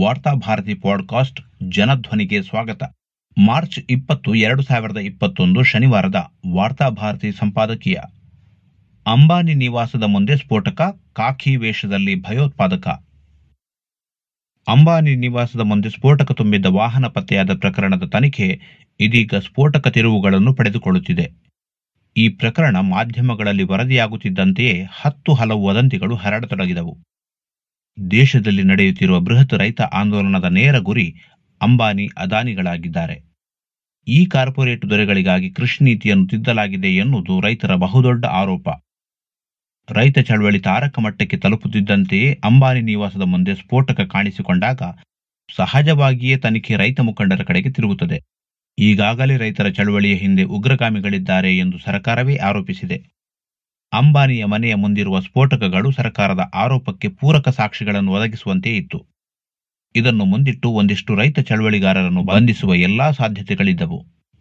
Varthabharati podcast ಜನಧ್ವನಿಗೆ ಸ್ವಾಗತ. March ಇಪ್ಪತ್ತು, ಎರಡು ಸಾವಿರದ ಇಪ್ಪತ್ತೊಂದು ಶನಿವಾರದ ವಾರ್ತಾಭಾರತಿ ಸಂಪಾದಕೀಯ. ಅಂಬಾನಿ ನಿವಾಸದ ಮುಂದೆ ಸ್ಫೋಟಕ ಕಾಖಿ ವೇಷದಲ್ಲಿ ಭಯೋತ್ಪಾದಕ. ಅಂಬಾನಿ ನಿವಾಸದ ಮುಂದೆ ಸ್ಫೋಟಕ ತುಂಬಿದ್ದ ವಾಹನ ಪತ್ತೆಯಾದ ಪ್ರಕರಣದ ತನಿಖೆ ಇದೀಗ ಸ್ಫೋಟಕ ತಿರುವುಗಳನ್ನು ಪಡೆದುಕೊಳ್ಳುತ್ತಿದೆ. ಈ ಪ್ರಕರಣ ಮಾಧ್ಯಮಗಳಲ್ಲಿ ವರದಿಯಾಗುತ್ತಿದ್ದಂತೆಯೇ ಹತ್ತು ಹಲವು ವದಂತಿಗಳು ಹರಡತೊಡಗಿದವು. ದೇಶದಲ್ಲಿ ನಡೆಯುತ್ತಿರುವ ಬೃಹತ್ ರೈತ ಆಂದೋಲನದ ನೇರ ಗುರಿ ಅಂಬಾನಿ ಅದಾನಿಗಳಾಗಿದ್ದಾರೆ. ಈ ಕಾರ್ಪೊರೇಟ್ ದೊರೆಗಳಿಗಾಗಿ ಕೃಷಿ ನೀತಿಯನ್ನು ತಿದ್ದಲಾಗಿದೆ ಎನ್ನುವುದು ರೈತರ ಬಹುದೊಡ್ಡ ಆರೋಪ. ರೈತ ಚಳವಳಿ ತಾರಕ ಮಟ್ಟಕ್ಕೆ ತಲುಪುತ್ತಿದ್ದಂತೆಯೇ ಅಂಬಾನಿ ನಿವಾಸದ ಮುಂದೆ ಸ್ಫೋಟಕ ಕಾಣಿಸಿಕೊಂಡಾಗ ಸಹಜವಾಗಿಯೇ ತನಿಖೆ ರೈತ ಮುಖಂಡರ ಕಡೆಗೆ ತಿರುಗುತ್ತದೆ. ಈಗಾಗಲೇ ರೈತರ ಚಳವಳಿಯ ಹಿಂದೆ ಉಗ್ರಗಾಮಿಗಳಿದ್ದಾರೆ ಎಂದು ಸರ್ಕಾರವೇ ಆರೋಪಿಸಿದೆ. ಅಂಬಾನಿಯ ಮನೆಯ ಮುಂದಿರುವ ಸ್ಫೋಟಕಗಳು ಸರ್ಕಾರದ ಆರೋಪಕ್ಕೆ ಪೂರಕ ಸಾಕ್ಷಿಗಳನ್ನು ಒದಗಿಸುವಂತೆ ಇತ್ತು. ಇದನ್ನು ಮುಂದಿಟ್ಟು ಒಂದಿಷ್ಟು ರೈತ ಚಳವಳಿಗಾರರನ್ನು ಬಂಧಿಸುವ ಎಲ್ಲಾ ಸಾಧ್ಯತೆಗಳಿದ್ದವು.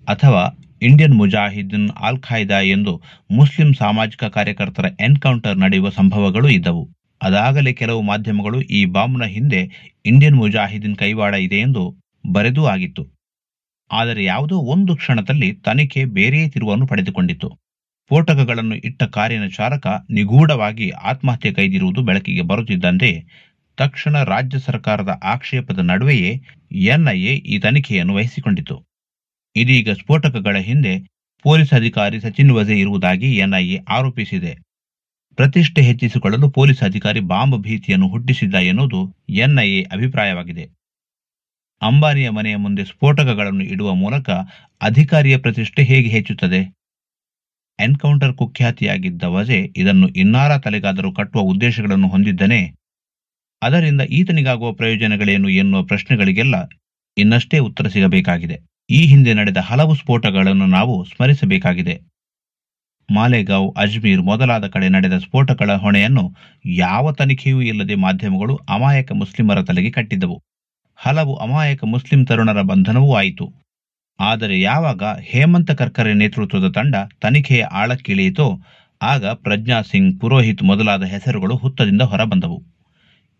ಅಥವಾ ಇಂಡಿಯನ್ ಮುಜಾಹಿದ್ದೀನ್ ಅಲ್ ಖಾಯ್ದಾ ಎಂದು ಮುಸ್ಲಿಂ ಸಾಮಾಜಿಕ ಕಾರ್ಯಕರ್ತರ ಎನ್ಕೌಂಟರ್ ನಡೆಯುವ ಸಂಭವಗಳು ಇದ್ದವು. ಅದಾಗಲೇ ಕೆಲವು ಮಾಧ್ಯಮಗಳು ಈ ಬಾಂಬ್ನ ಹಿಂದೆ ಇಂಡಿಯನ್ ಮುಜಾಹಿದ್ದೀನ್ ಕೈವಾಡ ಇದೆ ಎಂದು ಬರೆದೂ ಆಗಿತ್ತು. ಆದರೆ ಯಾವುದೋ ಒಂದು ಕ್ಷಣದಲ್ಲಿ ತನಿಖೆ ಬೇರೆಯೇ ತಿರುವನ್ನು ಪಡೆದುಕೊಂಡಿತು ಸ್ಫೋಟಕಗಳನ್ನು ಇಟ್ಟ ಕಾರಿನ ಚಾಲಕ ನಿಗೂಢವಾಗಿ ಆತ್ಮಹತ್ಯೆ ಕೈದಿರುವುದು ಬೆಳಕಿಗೆ ಬರುತ್ತಿದ್ದಂತೆ ತಕ್ಷಣ ರಾಜ್ಯ ಸರ್ಕಾರದ ಆಕ್ಷೇಪದ ನಡುವೆಯೇ ಎನ್ಐಎ ಈ ತನಿಖೆಯನ್ನು ವಹಿಸಿಕೊಂಡಿತು. ಇದೀಗ ಸ್ಫೋಟಕಗಳ ಹಿಂದೆ ಪೊಲೀಸ್ ಅಧಿಕಾರಿ ಸಚಿನ್ ವಜೆ ಇರುವುದಾಗಿ ಎನ್ಐಎ ಆರೋಪಿಸಿದೆ. ಪ್ರತಿಷ್ಠೆ ಹೆಚ್ಚಿಸಿಕೊಳ್ಳಲು ಪೊಲೀಸ್ ಅಧಿಕಾರಿ ಬಾಂಬ್ ಭೀತಿಯನ್ನು ಹುಟ್ಟಿಸಿದ್ದ ಎನ್ನುವುದು ಎನ್ಐಎ ಅಭಿಪ್ರಾಯವಾಗಿದೆ. ಅಂಬಾನಿಯ ಮನೆಯ ಮುಂದೆ ಸ್ಫೋಟಕಗಳನ್ನು ಇಡುವ ಮೂಲಕ ಅಧಿಕಾರಿಯ ಪ್ರತಿಷ್ಠೆ ಹೇಗೆ ಹೆಚ್ಚುತ್ತದೆ? ಎನ್ಕೌಂಟರ್ ಕುಖ್ಯಾತಿಯಾಗಿದ್ದ ವಜೆ ಇದನ್ನು ಇನ್ನಾರ ತಲೆಗಾದರೂ ಕಟ್ಟುವ ಉದ್ದೇಶಗಳನ್ನು ಹೊಂದಿದ್ದನೇ. ಅದರಿಂದ ಈತನಿಗಾಗುವ ಪ್ರಯೋಜನಗಳೇನು ಎನ್ನುವ ಪ್ರಶ್ನೆಗಳಿಗೆಲ್ಲ ಇನ್ನಷ್ಟೇ ಉತ್ತರ ಸಿಗಬೇಕಾಗಿದೆ. ಈ ಹಿಂದೆ ನಡೆದ ಹಲವು ಸ್ಫೋಟಗಳನ್ನು ನಾವು ಸ್ಮರಿಸಬೇಕಾಗಿದೆ. ಮಾಲೆಗಾಂವ್, ಅಜ್ಮೀರ್ ಮೊದಲಾದ ಕಡೆ ನಡೆದ ಸ್ಫೋಟಗಳ ಹೊಣೆಯನ್ನು ಯಾವ ತನಿಖೆಯೂ ಇಲ್ಲದೆ ಮಾಧ್ಯಮಗಳು ಅಮಾಯಕ ಮುಸ್ಲಿಮರ ತಲೆಗೆ ಕಟ್ಟಿದ್ದವು. ಹಲವು ಅಮಾಯಕ ಮುಸ್ಲಿಂ ತರುಣರ ಬಂಧನವೂ ಆಯಿತು. ಆದರೆ ಯಾವಾಗ ಹೇಮಂತ ಕರ್ಕರೆ ನೇತೃತ್ವದ ತಂಡ ತನಿಖೆಯ ಆಳಕ್ಕಿಳಿಯಿತೋ, ಆಗ ಪ್ರಜ್ಞಾ ಸಿಂಗ್ ಪುರೋಹಿತ್ ಮೊದಲಾದ ಹೆಸರುಗಳು ಹುತ್ತದಿಂದ ಹೊರಬಂದವು.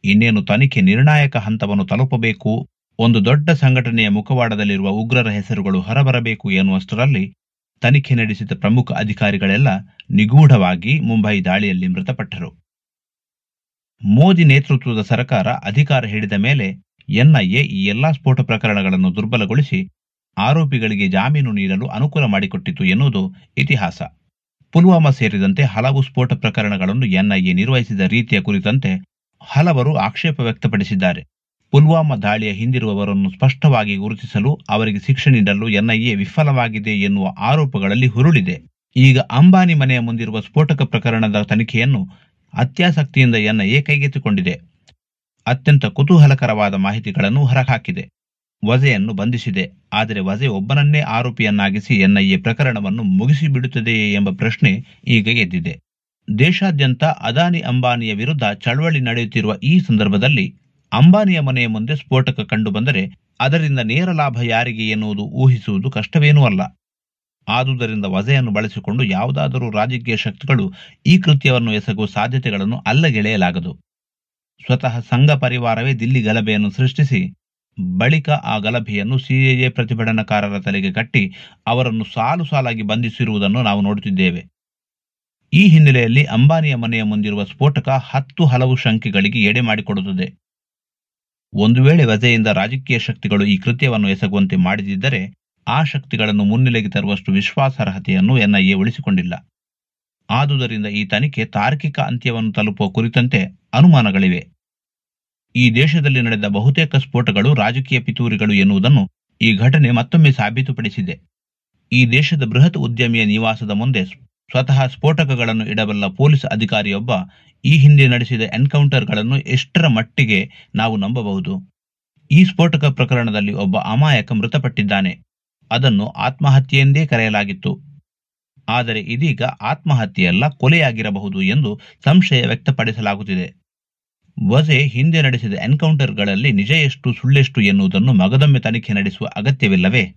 ಇನ್ನೇನು ತನಿಖೆ ನಿರ್ಣಾಯಕ ಹಂತವನ್ನು ತಲುಪಬೇಕು, ಒಂದು ದೊಡ್ಡ ಸಂಘಟನೆಯ ಮುಖವಾಡದಲ್ಲಿರುವ ಉಗ್ರರ ಹೆಸರುಗಳು ಹೊರಬರಬೇಕು ಎನ್ನುವಷ್ಟರಲ್ಲಿ ತನಿಖೆ ನಡೆಸಿದ ಪ್ರಮುಖ ಅಧಿಕಾರಿಗಳೆಲ್ಲ ನಿಗೂಢವಾಗಿ ಮುಂಬೈ ದಾಳಿಯಲ್ಲಿ ಮೃತಪಟ್ಟರು. ಮೋದಿ ನೇತೃತ್ವದ ಸರ್ಕಾರ ಅಧಿಕಾರ ಹಿಡಿದ ಮೇಲೆ ಎನ್ಐಎ ಈ ಎಲ್ಲಾ ಸ್ಫೋಟ ಪ್ರಕರಣಗಳನ್ನು ದುರ್ಬಲಗೊಳಿಸಿ ಆರೋಪಿಗಳಿಗೆ ಜಾಮೀನು ನೀಡಲು ಅನುಕೂಲ ಮಾಡಿಕೊಟ್ಟಿತು ಎನ್ನುವುದು ಇತಿಹಾಸ. ಪುಲ್ವಾಮಾ ಸೇರಿದಂತೆ ಹಲವು ಸ್ಫೋಟ ಪ್ರಕರಣಗಳನ್ನು ಎನ್ಐಎ ನಿರ್ವಹಿಸಿದ ರೀತಿಯ ಕುರಿತಂತೆ ಹಲವರು ಆಕ್ಷೇಪ ವ್ಯಕ್ತಪಡಿಸಿದ್ದಾರೆ. ಪುಲ್ವಾಮಾ ದಾಳಿಯ ಹಿಂದಿರುವವರನ್ನು ಸ್ಪಷ್ಟವಾಗಿ ಗುರುತಿಸಲು ಅವರಿಗೆ ಶಿಕ್ಷೆ ನೀಡಲು ಎನ್ಐಎ ವಿಫಲವಾಗಿದೆ ಎನ್ನುವ ಆರೋಪಗಳಲ್ಲಿ ಹುರುಳಿದೆ. ಈಗ ಅಂಬಾನಿ ಮನೆಯ ಮುಂದಿರುವ ಸ್ಫೋಟಕ ಪ್ರಕರಣದ ತನಿಖೆಯನ್ನು ಅತ್ಯಾಸಕ್ತಿಯಿಂದ ಎನ್ಐಎ ಕೈಗೆತ್ತಿಕೊಂಡಿದೆ. ಅತ್ಯಂತ ಕುತೂಹಲಕರವಾದ ಮಾಹಿತಿಗಳನ್ನು ಹೊರಹಾಕಿದೆ. ವಜೆಯನ್ನು ಬಂಧಿಸಿದೆ. ಆದರೆ ವಜೆ ಒಬ್ಬನನ್ನೇ ಆರೋಪಿಯನ್ನಾಗಿಸಿ ಎನ್ಐಎ ಪ್ರಕರಣವನ್ನು ಮುಗಿಸಿಬಿಡುತ್ತದೆಯೇ ಎಂಬ ಪ್ರಶ್ನೆ ಈಗ ಎದ್ದಿದೆ. ದೇಶಾದ್ಯಂತ ಅದಾನಿ ಅಂಬಾನಿಯ ವಿರುದ್ಧ ಚಳವಳಿ ನಡೆಯುತ್ತಿರುವ ಈ ಸಂದರ್ಭದಲ್ಲಿ ಅಂಬಾನಿಯ ಮನೆಯ ಮುಂದೆ ಸ್ಫೋಟಕ ಕಂಡುಬಂದರೆ ಅದರಿಂದ ನೇರ ಲಾಭ ಯಾರಿಗೆ ಎನ್ನುವುದು ಊಹಿಸುವುದು ಕಷ್ಟವೇನೂ ಅಲ್ಲ. ಆದುದರಿಂದ ವಜೆಯನ್ನು ಬಳಸಿಕೊಂಡು ಯಾವುದಾದರೂ ರಾಜಕೀಯ ಶಕ್ತಿಗಳು ಈ ಕೃತ್ಯವನ್ನು ಎಸಗುವ ಸಾಧ್ಯತೆಗಳನ್ನು ಅಲ್ಲಗೆಳೆಯಲಾಗದು. ಸ್ವತಃ ಸಂಘ ಪರಿವಾರವೇ ದಿಲ್ಲಿ ಗಲಭೆಯನ್ನು ಸೃಷ್ಟಿಸಿ ಬಳಿಕ ಆ ಗಲಭೆಯನ್ನು ಸಿಎಎ ಪ್ರತಿಭಟನಾಕಾರರ ತಲೆಗೆ ಕಟ್ಟಿ ಅವರನ್ನು ಸಾಲು ಸಾಲಾಗಿ ಬಂಧಿಸಿರುವುದನ್ನು ನಾವು ನೋಡುತ್ತಿದ್ದೇವೆ. ಈ ಹಿನ್ನೆಲೆಯಲ್ಲಿ ಅಂಬಾನಿಯ ಮನೆಯ ಮುಂದಿರುವ ಸ್ಫೋಟಕ ಹತ್ತು ಹಲವು ಶಂಕೆಗಳಿಗೆ ಎಡೆ ಮಾಡಿಕೊಡುತ್ತದೆ. ಒಂದು ವೇಳೆ ವಜೆಯಿಂದ ರಾಜಕೀಯ ಶಕ್ತಿಗಳು ಈ ಕೃತ್ಯವನ್ನು ಎಸಗುವಂತೆ ಮಾಡಿದಿದ್ದರೆ ಆ ಶಕ್ತಿಗಳನ್ನು ಮುನ್ನೆಲೆಗೆ ತರುವಷ್ಟು ವಿಶ್ವಾಸಾರ್ಹತೆಯನ್ನು ಎನ್ಐಎ ಉಳಿಸಿಕೊಂಡಿಲ್ಲ. ಆದುದರಿಂದ ಈ ತನಿಖೆ ತಾರ್ಕಿಕ ಅಂತ್ಯವನ್ನು ತಲುಪುವ ಕುರಿತಂತೆ ಅನುಮಾನಗಳಿವೆ. ಈ ದೇಶದಲ್ಲಿ ನಡೆದ ಬಹುತೇಕ ಸ್ಫೋಟಗಳು ರಾಜಕೀಯ ಪಿತೂರಿಗಳು ಎನ್ನುವುದನ್ನು ಈ ಘಟನೆ ಮತ್ತೊಮ್ಮೆ ಸಾಬೀತುಪಡಿಸಿದೆ. ಈ ದೇಶದ ಬೃಹತ್ ಉದ್ಯಮಿಯ ನಿವಾಸದ ಮುಂದೆ ಸ್ವತಃ ಸ್ಫೋಟಕಗಳನ್ನು ಇಡಬಲ್ಲ ಪೊಲೀಸ್ ಅಧಿಕಾರಿಯೊಬ್ಬ ಈ ಹಿಂದೆ ನಡೆಸಿದ ಎನ್ಕೌಂಟರ್ಗಳನ್ನು ಎಷ್ಟರ ಮಟ್ಟಿಗೆ ನಾವು ನಂಬಬಹುದು. ಈ ಸ್ಫೋಟಕ ಪ್ರಕರಣದಲ್ಲಿ ಒಬ್ಬ ಅಮಾಯಕ ಮೃತಪಟ್ಟಿದ್ದಾನೆ. ಅದನ್ನು ಆತ್ಮಹತ್ಯೆಯೆಂದೇ ಕರೆಯಲಾಗಿತ್ತು. ಆದರೆ ಇದೀಗ ಆತ್ಮಹತ್ಯೆಯಲ್ಲ, ಕೊಲೆಯಾಗಿರಬಹುದು ಎಂದು ಸಂಶಯ ವ್ಯಕ್ತಪಡಿಸಲಾಗುತ್ತಿದೆ. ವಜೆ ಹಿಂದೆ ನಡೆಸಿದ ಎನ್ಕೌಂಟರ್ಗಳಲ್ಲಿ ನಿಜ ಎಷ್ಟು ಸುಳ್ಳೆಷ್ಟು ಎನ್ನುವುದನ್ನು ಮಗದೊಮ್ಮೆ ತನಿಖೆ ನಡೆಸುವ ಅಗತ್ಯವಿಲ್ಲವೇ?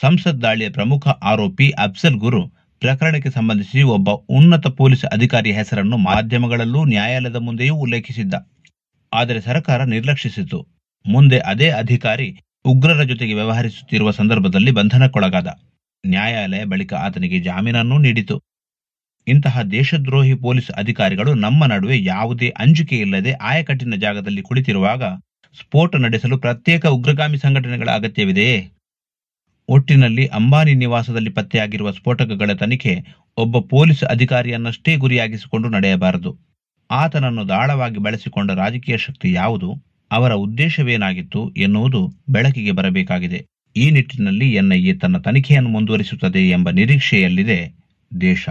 ಸಂಸತ್ ದಾಳಿಯ ಪ್ರಮುಖ ಆರೋಪಿ ಅಫ್ಸಲ್ ಗುರು ಪ್ರಕರಣಕ್ಕೆ ಸಂಬಂಧಿಸಿ ಒಬ್ಬ ಉನ್ನತ ಪೊಲೀಸ್ ಅಧಿಕಾರಿಯ ಹೆಸರನ್ನು ಮಾಧ್ಯಮಗಳಲ್ಲೂ ನ್ಯಾಯಾಲಯದ ಮುಂದೆಯೂ ಉಲ್ಲೇಖಿಸಿದ್ದ. ಆದರೆ ಸರ್ಕಾರ ನಿರ್ಲಕ್ಷಿಸಿತು. ಮುಂದೆ ಅದೇ ಅಧಿಕಾರಿ ಉಗ್ರರ ಜೊತೆಗೆ ವ್ಯವಹರಿಸುತ್ತಿರುವ ಸಂದರ್ಭದಲ್ಲಿ ಬಂಧನಕ್ಕೊಳಗಾದ. ನ್ಯಾಯಾಲಯ ಬಳಿಕ ಆತನಿಗೆ ಜಾಮೀನನ್ನೂ ನೀಡಿತು. ಇಂತಹ ದೇಶದ್ರೋಹಿ ಪೊಲೀಸ್ ಅಧಿಕಾರಿಗಳು ನಮ್ಮ ನಡುವೆ ಯಾವುದೇ ಅಂಜಿಕೆ ಇಲ್ಲದೆ ಆಯಕಟ್ಟಿನ ಜಾಗದಲ್ಲಿ ಕುಳಿತಿರುವಾಗ ಸ್ಫೋಟ ನಡೆಸಲು ಪ್ರತ್ಯೇಕ ಉಗ್ರಗಾಮಿ ಸಂಘಟನೆಗಳ ಅಗತ್ಯವಿದೆಯೇ ಒಟ್ಟಿನಲ್ಲಿ ಅಂಬಾನಿ ನಿವಾಸದಲ್ಲಿ ಪತ್ತೆಯಾಗಿರುವ ಸ್ಫೋಟಕಗಳ ತನಿಖೆ ಒಬ್ಬ ಪೊಲೀಸ್ ಅಧಿಕಾರಿಯನ್ನಷ್ಟೇ ಗುರಿಯಾಗಿಸಿಕೊಂಡು ನಡೆಯಬಾರದು. ಆತನನ್ನು ದಾಳವಾಗಿ ಬಳಸಿಕೊಂಡ ರಾಜಕೀಯ ಶಕ್ತಿ ಯಾವುದು, ಅವರ ಉದ್ದೇಶವೇನಾಗಿತ್ತು ಎನ್ನುವುದು ಬೆಳಕಿಗೆ ಬರಬೇಕಾಗಿದೆ. ಈ ನಿಟ್ಟಿನಲ್ಲಿ ಎನ್ಐಎ ತನ್ನ ತನಿಖೆಯನ್ನು ಮುಂದುವರಿಸುತ್ತದೆ ಎಂಬ ನಿರೀಕ್ಷೆಯಲ್ಲಿದೆ ದೇಶ.